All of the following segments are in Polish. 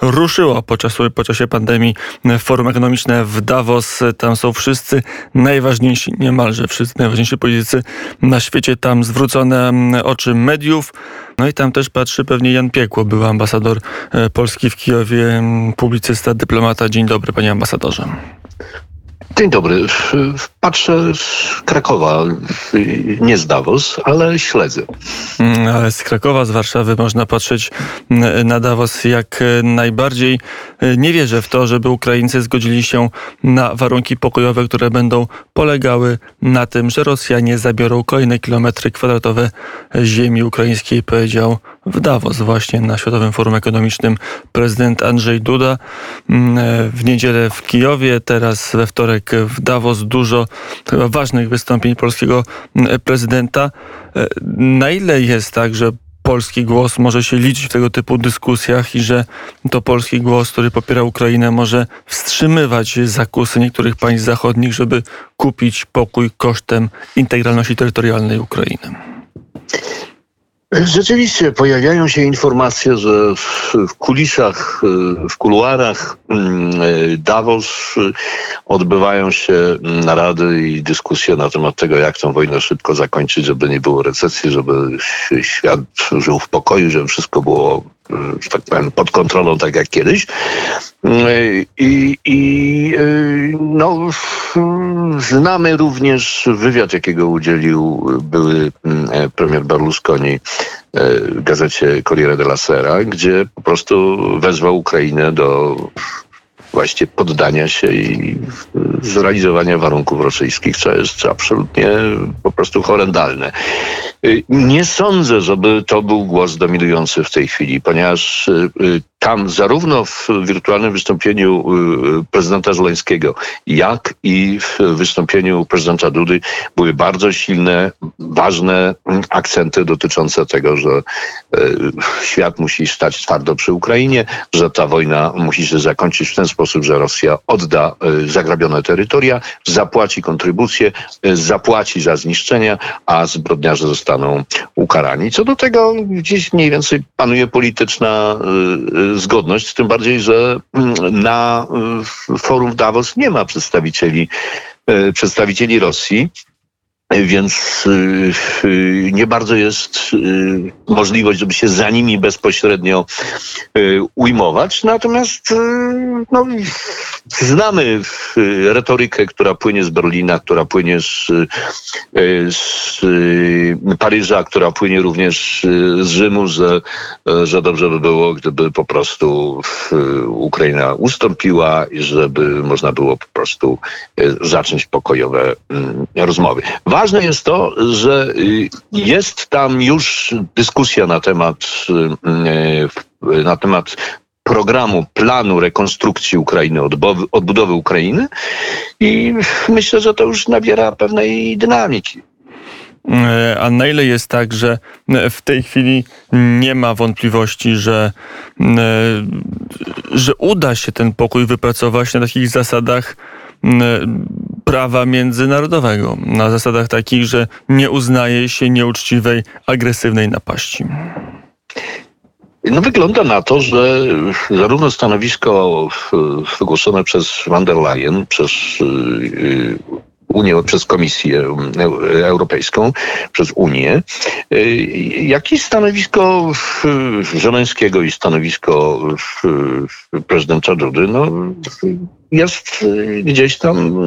ruszyło podczas, po czasie pandemii forum ekonomiczne w Davos. Tam są wszyscy najważniejsi, niemalże wszyscy najważniejsi politycy na świecie. Tam zwrócone oczy mediów. No i tam też patrzy pewnie Jan Piekło, był ambasador e, Polski w Kijowie, publicysta, dyplomata. Dzień dobry, panie ambasadorze. Dzień dobry. Patrzę z Krakowa, nie z Davos, ale śledzę. Mm, ale z Krakowa, z Warszawy można patrzeć na Davos jak najbardziej. Nie wierzę w to, żeby Ukraińcy zgodzili się na warunki pokojowe, które będą polegały na tym, że Rosjanie zabiorą kolejne kilometry kwadratowe ziemi ukraińskiej, powiedział w Davos, właśnie na Światowym Forum Ekonomicznym prezydent Andrzej Duda. Mm, w niedzielę w Kijowie, teraz we wtorek w Davos dużo chyba ważnych wystąpień polskiego mm, prezydenta. E, na ile jest tak, że polski głos może się liczyć w tego typu dyskusjach i że to polski głos, który popiera Ukrainę, może wstrzymywać zakusy niektórych państw zachodnich, żeby kupić pokój kosztem integralności terytorialnej Ukrainy? Rzeczywiście pojawiają się informacje, że w kulisach, w kuluarach mm, Davos odbywają się narady i dyskusje na temat tego, jak tę wojnę szybko zakończyć, żeby nie było recesji, żeby świat żył w pokoju, żeby wszystko było że tak powiem, pod kontrolą, tak jak kiedyś. I, i no, znamy również wywiad, jakiego udzielił były premier Berlusconi w gazecie Corriere della Sera, gdzie po prostu wezwał Ukrainę do właściwie poddania się i zrealizowania warunków rosyjskich, co jest absolutnie po prostu horrendalne. Nie sądzę, żeby to był głos dominujący w tej chwili, ponieważ y, tam zarówno w wirtualnym wystąpieniu y, prezydenta Żeleńskiego, jak i w wystąpieniu prezydenta Dudy były bardzo silne, ważne akcenty dotyczące tego, że y, świat musi stać twardo przy Ukrainie, że ta wojna musi się zakończyć w ten sposób, że Rosja odda zagrabione terytoria, zapłaci kontrybucje, zapłaci za zniszczenia, a zbrodniarze zostaną ukarani. Co do tego gdzieś mniej więcej panuje polityczna y, zgodność, tym bardziej, że mm, na forum Davos nie ma przedstawicieli przedstawicieli Rosji. Więc y, nie bardzo jest y, możliwość, żeby się za nimi bezpośrednio y, ujmować. Natomiast no, znamy retorykę, która płynie z Berlina, która płynie z, z Paryża, która płynie również z Rzymu, że, że dobrze by było, gdyby po prostu Ukraina ustąpiła i żeby można było po prostu zacząć pokojowe mm, rozmowy. Ważne jest to, że y, jest tam już dyskusja na temat, y, y, na temat programu, planu rekonstrukcji Ukrainy, odbudowy, Ukrainy i myślę, że to już nabiera pewnej dynamiki. A na ile jest tak, że w tej chwili nie ma wątpliwości, że, że uda się ten pokój wypracować na takich zasadach, prawa międzynarodowego, na zasadach takich, że nie uznaje się nieuczciwej, agresywnej napaści. No wygląda na to, że zarówno stanowisko wygłoszone przez van der Leyen, przez y, Unię, przez Komisję Europejską, przez Unię, y, jak i stanowisko Żeleńskiego i stanowisko prezydenta Dudy, no, jest y, gdzieś tam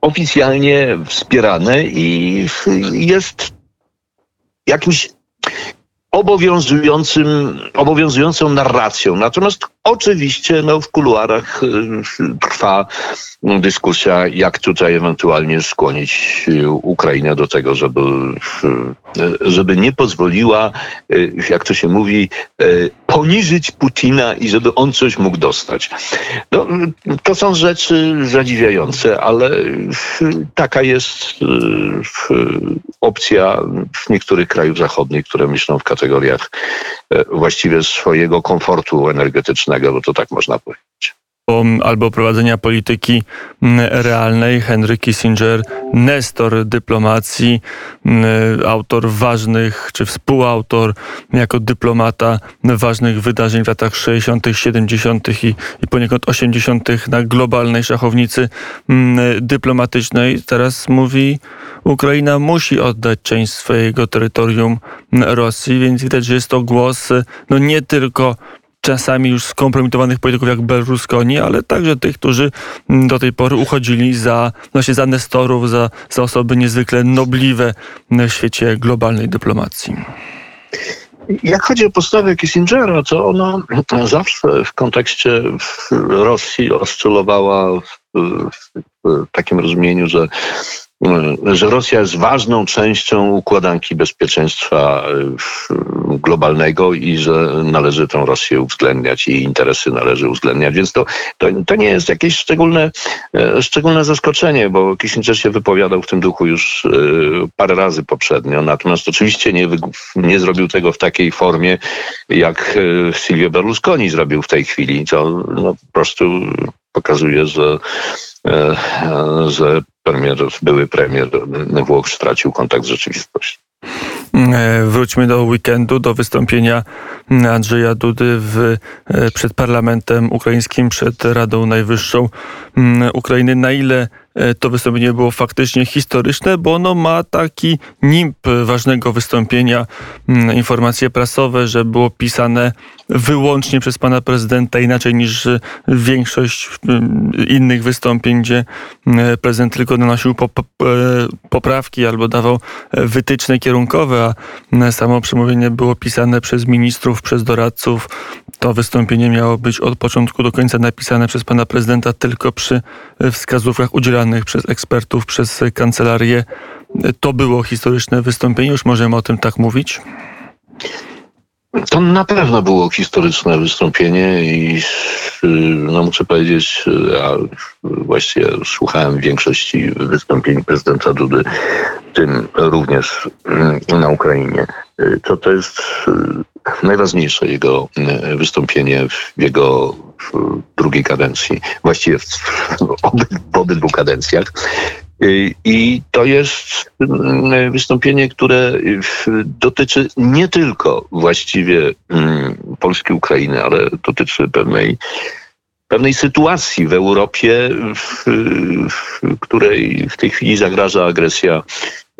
oficjalnie wspierane i jest jakimś obowiązującym, obowiązującą narracją. Natomiast oczywiście no, w kuluarach trwa dyskusja, jak tutaj ewentualnie skłonić y, Ukrainę do tego, żeby, y, żeby nie pozwoliła, jak to się mówi, poniżyć Putina i żeby on coś mógł dostać. No, to są rzeczy zadziwiające, ale taka jest opcja w niektórych krajów zachodnich, które myślą w kategoriach właściwie swojego komfortu energetycznego, bo to tak można powiedzieć. Albo prowadzenia polityki realnej. Henry Kissinger, nestor dyplomacji, autor ważnych, czy współautor jako dyplomata ważnych wydarzeń w latach 60., 70. i, i poniekąd 80. na globalnej szachownicy dyplomatycznej. Teraz mówi, Ukraina musi oddać część swojego terytorium Rosji, więc widać, że jest to głos no nie tylko czasami już skompromitowanych polityków jak Berlusconi, ale także tych, którzy do tej pory uchodzili za, właśnie za nestorów, za, za osoby niezwykle nobliwe w świecie globalnej dyplomacji. Jak chodzi o postawę Kissingera, to ona zawsze w kontekście Rosji oscylowała w, w takim rozumieniu, że że Rosja jest ważną częścią układanki bezpieczeństwa globalnego i że należy tę Rosję uwzględniać, jej interesy należy uwzględniać. Więc to, to, to nie jest jakieś szczególne, e, szczególne zaskoczenie, bo Kissinger się wypowiadał w tym duchu już e, parę razy poprzednio. Natomiast oczywiście nie, nie zrobił tego w takiej formie, jak e, Silvio Berlusconi zrobił w tej chwili. To no, po prostu pokazuje, że że premier, były premier Włoch stracił kontakt z rzeczywistością. E, wróćmy do weekendu, do wystąpienia Andrzeja Dudy w, e, przed parlamentem ukraińskim, przed Radą Najwyższą Ukrainy. Na ile E, to wystąpienie było faktycznie historyczne, bo ono ma taki nimb ważnego wystąpienia, mm, informacje prasowe, że było pisane wyłącznie przez pana prezydenta, inaczej niż większość mm, innych wystąpień, gdzie mm, prezydent tylko nanosił e, poprawki albo dawał wytyczne kierunkowe, samo przemówienie było pisane przez ministrów, przez doradców. To wystąpienie miało być od początku do końca napisane przez pana prezydenta tylko przy wskazówkach udzielanych przez ekspertów, przez kancelarię. To było historyczne wystąpienie, już możemy o tym tak mówić? To na pewno było historyczne wystąpienie i no muszę powiedzieć, ja właściwie słuchałem większości wystąpień prezydenta Dudy, tym również na Ukrainie. To to jest najważniejsze jego wystąpienie w jego drugiej kadencji, właściwie w, w obydwu kadencjach. I to jest wystąpienie, które dotyczy nie tylko właściwie mm, Polski, Ukrainy, ale dotyczy pewnej pewnej sytuacji w Europie, w, w, której w tej chwili zagraża agresja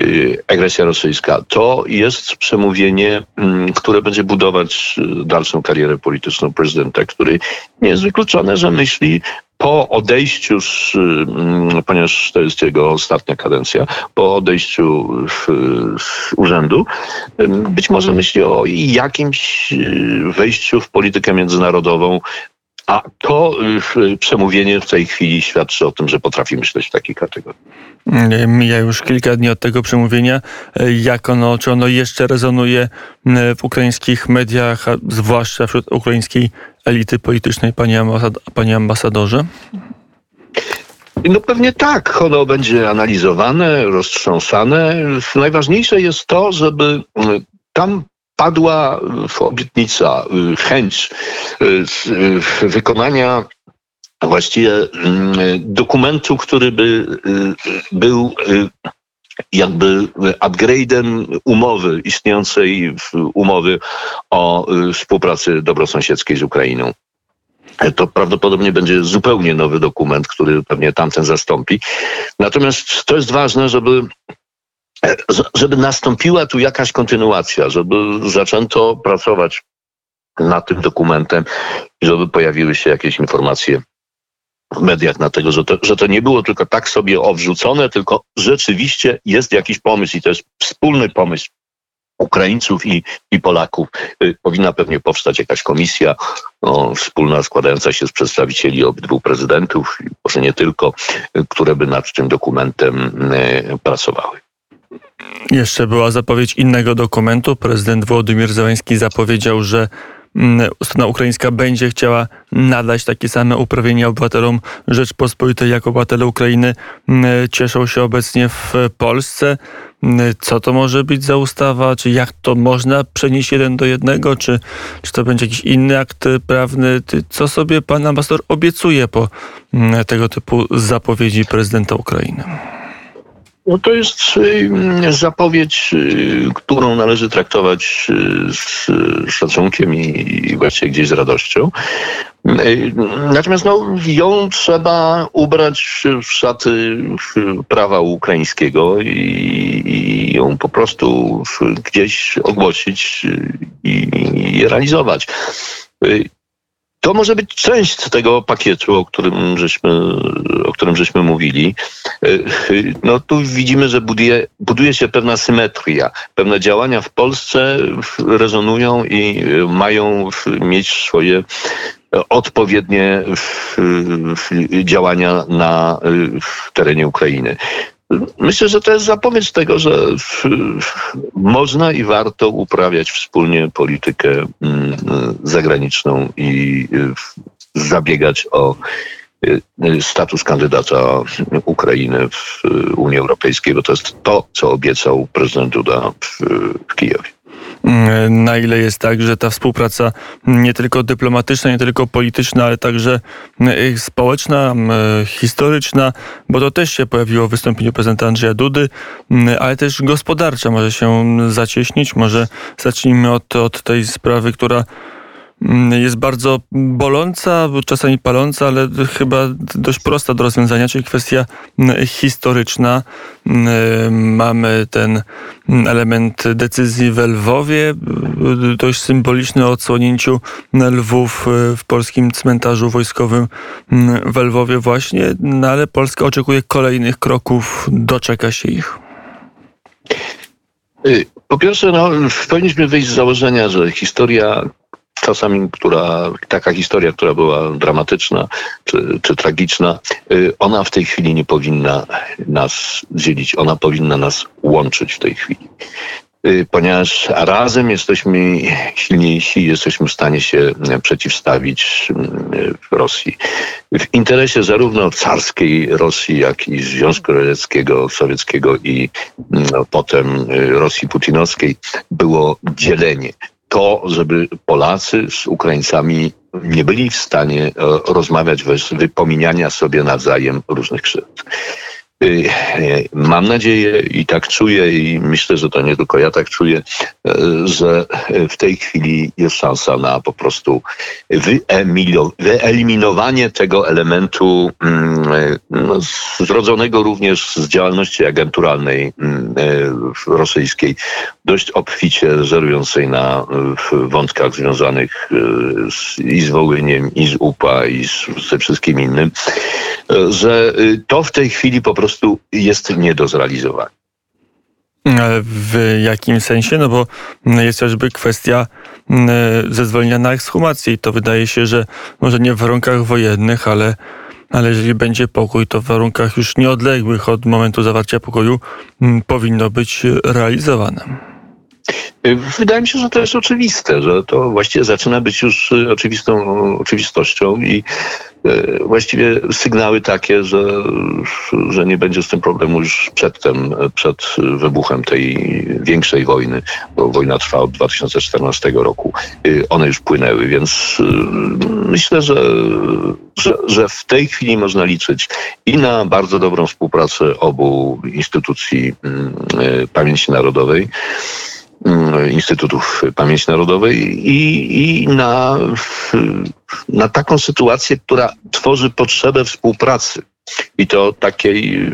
Y, agresja rosyjska. To jest przemówienie, mm, które będzie budować y, dalszą karierę polityczną prezydenta, który nie jest wykluczone, że myśli po odejściu, z, mm, ponieważ to jest jego ostatnia kadencja, po odejściu z urzędu, być może myśli o jakimś y, wejściu w politykę międzynarodową, a to przemówienie w tej chwili świadczy o tym, że potrafi myśleć w takiej kategorii. Mija już kilka dni od tego przemówienia. Jak ono, czy ono jeszcze rezonuje w ukraińskich mediach, a zwłaszcza wśród ukraińskiej elity politycznej, panie, ambasad panie ambasadorze? No pewnie tak. Ono będzie analizowane, roztrząsane. Najważniejsze jest to, żeby tam padła obietnica, chęć wykonania właściwie mm, dokumentu, który by y, był y, jakby upgrade'em umowy, istniejącej umowy o y, współpracy dobrosąsiedzkiej z Ukrainą. To prawdopodobnie będzie zupełnie nowy dokument, który pewnie tamten zastąpi. Natomiast to jest ważne, żeby żeby nastąpiła tu jakaś kontynuacja, żeby zaczęto pracować nad tym dokumentem i żeby pojawiły się jakieś informacje w mediach na tego, że to, że to nie było tylko tak sobie owrzucone, tylko rzeczywiście jest jakiś pomysł i to jest wspólny pomysł Ukraińców i, i Polaków. Y, powinna pewnie powstać jakaś komisja no, wspólna, składająca się z przedstawicieli obydwu prezydentów, może nie tylko, y, które by nad tym dokumentem y, pracowały. Jeszcze była zapowiedź innego dokumentu. Prezydent Władimir Zełański zapowiedział, że strona ukraińska będzie chciała nadać takie same uprawnienia obywatelom Rzeczpospolitej, jak obywatele Ukrainy cieszą się obecnie w Polsce. Co to może być za ustawa? Czy jak to można przenieść jeden do jednego? Czy, czy to będzie jakiś inny akt prawny? Co sobie pan ambasador obiecuje po tego typu zapowiedzi prezydenta Ukrainy? No to jest y, zapowiedź, y, którą należy traktować y, z szacunkiem i właściwie gdzieś z radością. Natomiast no, ją trzeba ubrać w szaty prawa ukraińskiego i, i ją po prostu gdzieś ogłosić i, i realizować. To może być część tego pakietu, o którym żeśmy, o którym żeśmy mówili. E, no tu widzimy, że buduje, buduje się pewna symetria. Pewne działania w Polsce rezonują i mają mieć swoje odpowiednie działania na terenie Ukrainy. Myślę, że to jest zapowiedź tego, że można i warto uprawiać wspólnie politykę mm, zagraniczną i zabiegać o y, status kandydata Ukrainy w Unii Europejskiej, bo to jest to, co obiecał prezydent Duda w, w Kijowie. Mm, na ile jest tak, że ta współpraca nie tylko dyplomatyczna, nie tylko polityczna, ale także mm, społeczna, mm, historyczna, bo to też się pojawiło w wystąpieniu prezydenta Andrzeja Dudy, ale też gospodarcza może się zacieśnić. Może zacznijmy od, od tej sprawy, która jest bardzo boląca, czasami paląca, ale chyba dość prosta do rozwiązania, czyli kwestia mm, historyczna. Mm, mamy ten element decyzji w Lwowie, dość symboliczny o odsłonięciu lwów w polskim cmentarzu wojskowym w Lwowie właśnie, no ale Polska oczekuje kolejnych kroków, doczeka się ich. Y, po pierwsze, no, powinniśmy wyjść z założenia, że historia czasami która, taka historia, która była dramatyczna czy, czy tragiczna, y, ona w tej chwili nie powinna nas dzielić, ona powinna nas łączyć w tej chwili y, ponieważ razem jesteśmy silniejsi, jesteśmy w stanie się przeciwstawić y, Rosji. W interesie zarówno carskiej Rosji, jak i Związku Radzieckiego, Sowieckiego i no, potem Rosji putinowskiej było dzielenie to, żeby Polacy z Ukraińcami nie byli w stanie e, rozmawiać bez wypominania sobie nawzajem różnych krzywd. Y, y, mam nadzieję i tak czuję, i myślę, że to nie tylko ja tak czuję, y, że w tej chwili jest szansa na po prostu wyeliminowanie tego elementu mm, zrodzonego również z działalności agenturalnej mm, rosyjskiej, dość obficie żerującej na wątkach związanych z, i z Wołyniem, i z UPA, i z, ze wszystkim innym, że to w tej chwili po prostu prostu jest nie do zrealizowania. W jakim sensie? No bo jest chociażby kwestia mm, zezwolenia na ekshumację i to wydaje się, że może nie w warunkach wojennych, ale, ale jeżeli będzie pokój, to w warunkach już nieodległych od momentu zawarcia pokoju mm, powinno być realizowane. Wydaje mi się, że to jest oczywiste, że to właściwie zaczyna być już y, oczywistą oczywistością i y, właściwie sygnały takie, że, że nie będzie z tym problemu już przedtem, przed wybuchem tej większej wojny, bo wojna trwa od 2014 roku. Y, one już płynęły, więc myślę, że, że, że w tej chwili można liczyć i na bardzo dobrą współpracę obu instytucji mm, pamięci narodowej, Instytutów Pamięci Narodowej i, i na, na taką sytuację, która tworzy potrzebę współpracy. I to takiej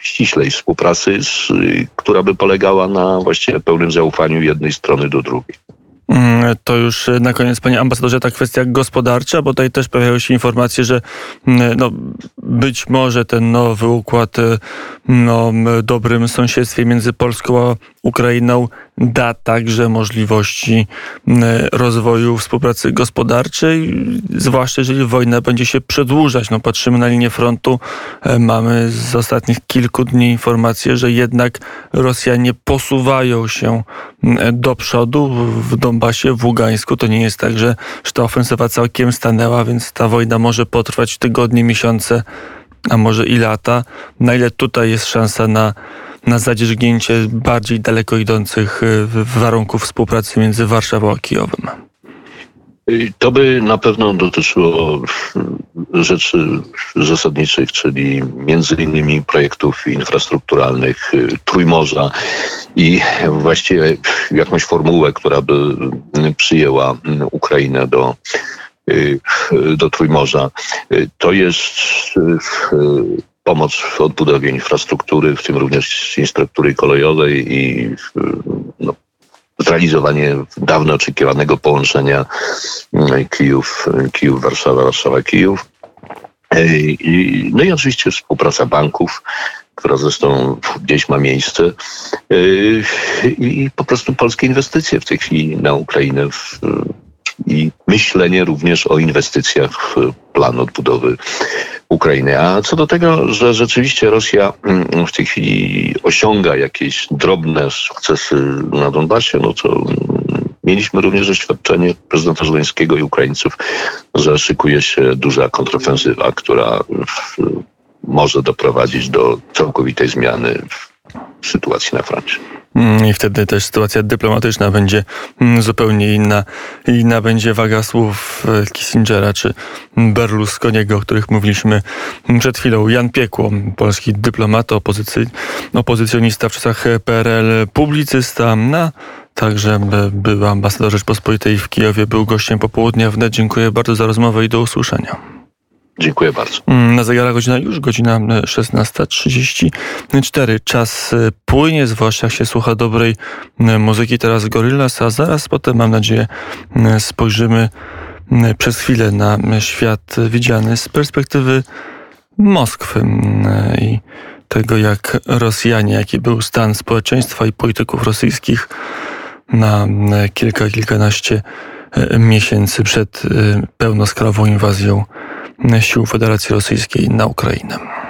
ściślej współpracy, która by polegała na właściwie pełnym zaufaniu jednej strony do drugiej. Mm, to już na koniec, panie ambasadorze, ta kwestia gospodarcza, bo tutaj też pojawiają się informacje, że mm, no, być może ten nowy układ e, no, dobrym sąsiedztwie między Polską a Ukrainą da także możliwości rozwoju współpracy gospodarczej, zwłaszcza jeżeli wojna będzie się przedłużać. No, patrzymy na linię frontu, e, mamy z ostatnich kilku dni informację, że jednak Rosjanie posuwają się do przodu w, do, Donbasie, w Ługańsku. To nie jest tak, że, że ta ofensywa całkiem stanęła, więc ta wojna może potrwać tygodnie, miesiące, a może i lata. Na ile tutaj jest szansa na, na zadzierzgnięcie bardziej daleko idących y, warunków współpracy między Warszawą a Kijowem? To by na pewno dotyczyło rzeczy zasadniczych, czyli między innymi projektów infrastrukturalnych y, Trójmorza i właściwie jakąś formułę, która by przyjęła Ukrainę do, y, do Trójmorza. Y, to jest pomoc w odbudowie infrastruktury, w tym również infrastruktury kolejowej i no, zrealizowanie dawno oczekiwanego połączenia mm, Kijów, Kijów Warszawa, Warszawa Kijów. No i oczywiście współpraca banków, która zresztą gdzieś ma miejsce i po prostu polskie inwestycje w tej chwili na Ukrainę i myślenie również o inwestycjach w plan odbudowy Ukrainy. A co do tego, że rzeczywiście Rosja mm, w tej chwili osiąga jakieś drobne sukcesy na Donbasie, no to mm, mieliśmy również doświadczenie prezydenta Żeleńskiego i Ukraińców, że szykuje się duża kontrofensywa, która może doprowadzić do całkowitej zmiany sytuacji na froncie. Mm, I wtedy też sytuacja dyplomatyczna będzie mm, zupełnie inna. Inna będzie waga słów e, Kissingera czy Berlusconiego, o których mówiliśmy przed chwilą. Jan Piekło, polski dyplomat, opozycy, opozycjonista w czasach PRL, publicysta, na Także był ambasador Rzeczpospolitej w Kijowie, był gościem popołudnia wnet. Dziękuję bardzo za rozmowę i do usłyszenia. Dziękuję bardzo. Mm, na zegarach godzina już godzina 16.34. Czas e, płynie, zwłaszcza jak się słucha dobrej e, muzyki. Teraz Gorillaz, a zaraz potem, mam nadzieję, e, spojrzymy przez chwilę na świat widziany z perspektywy Moskwy i tego, jak Rosjanie, jaki był stan społeczeństwa i polityków rosyjskich na kilka, kilkanaście miesięcy przed pełnoskalową inwazją sił Federacji Rosyjskiej na Ukrainę.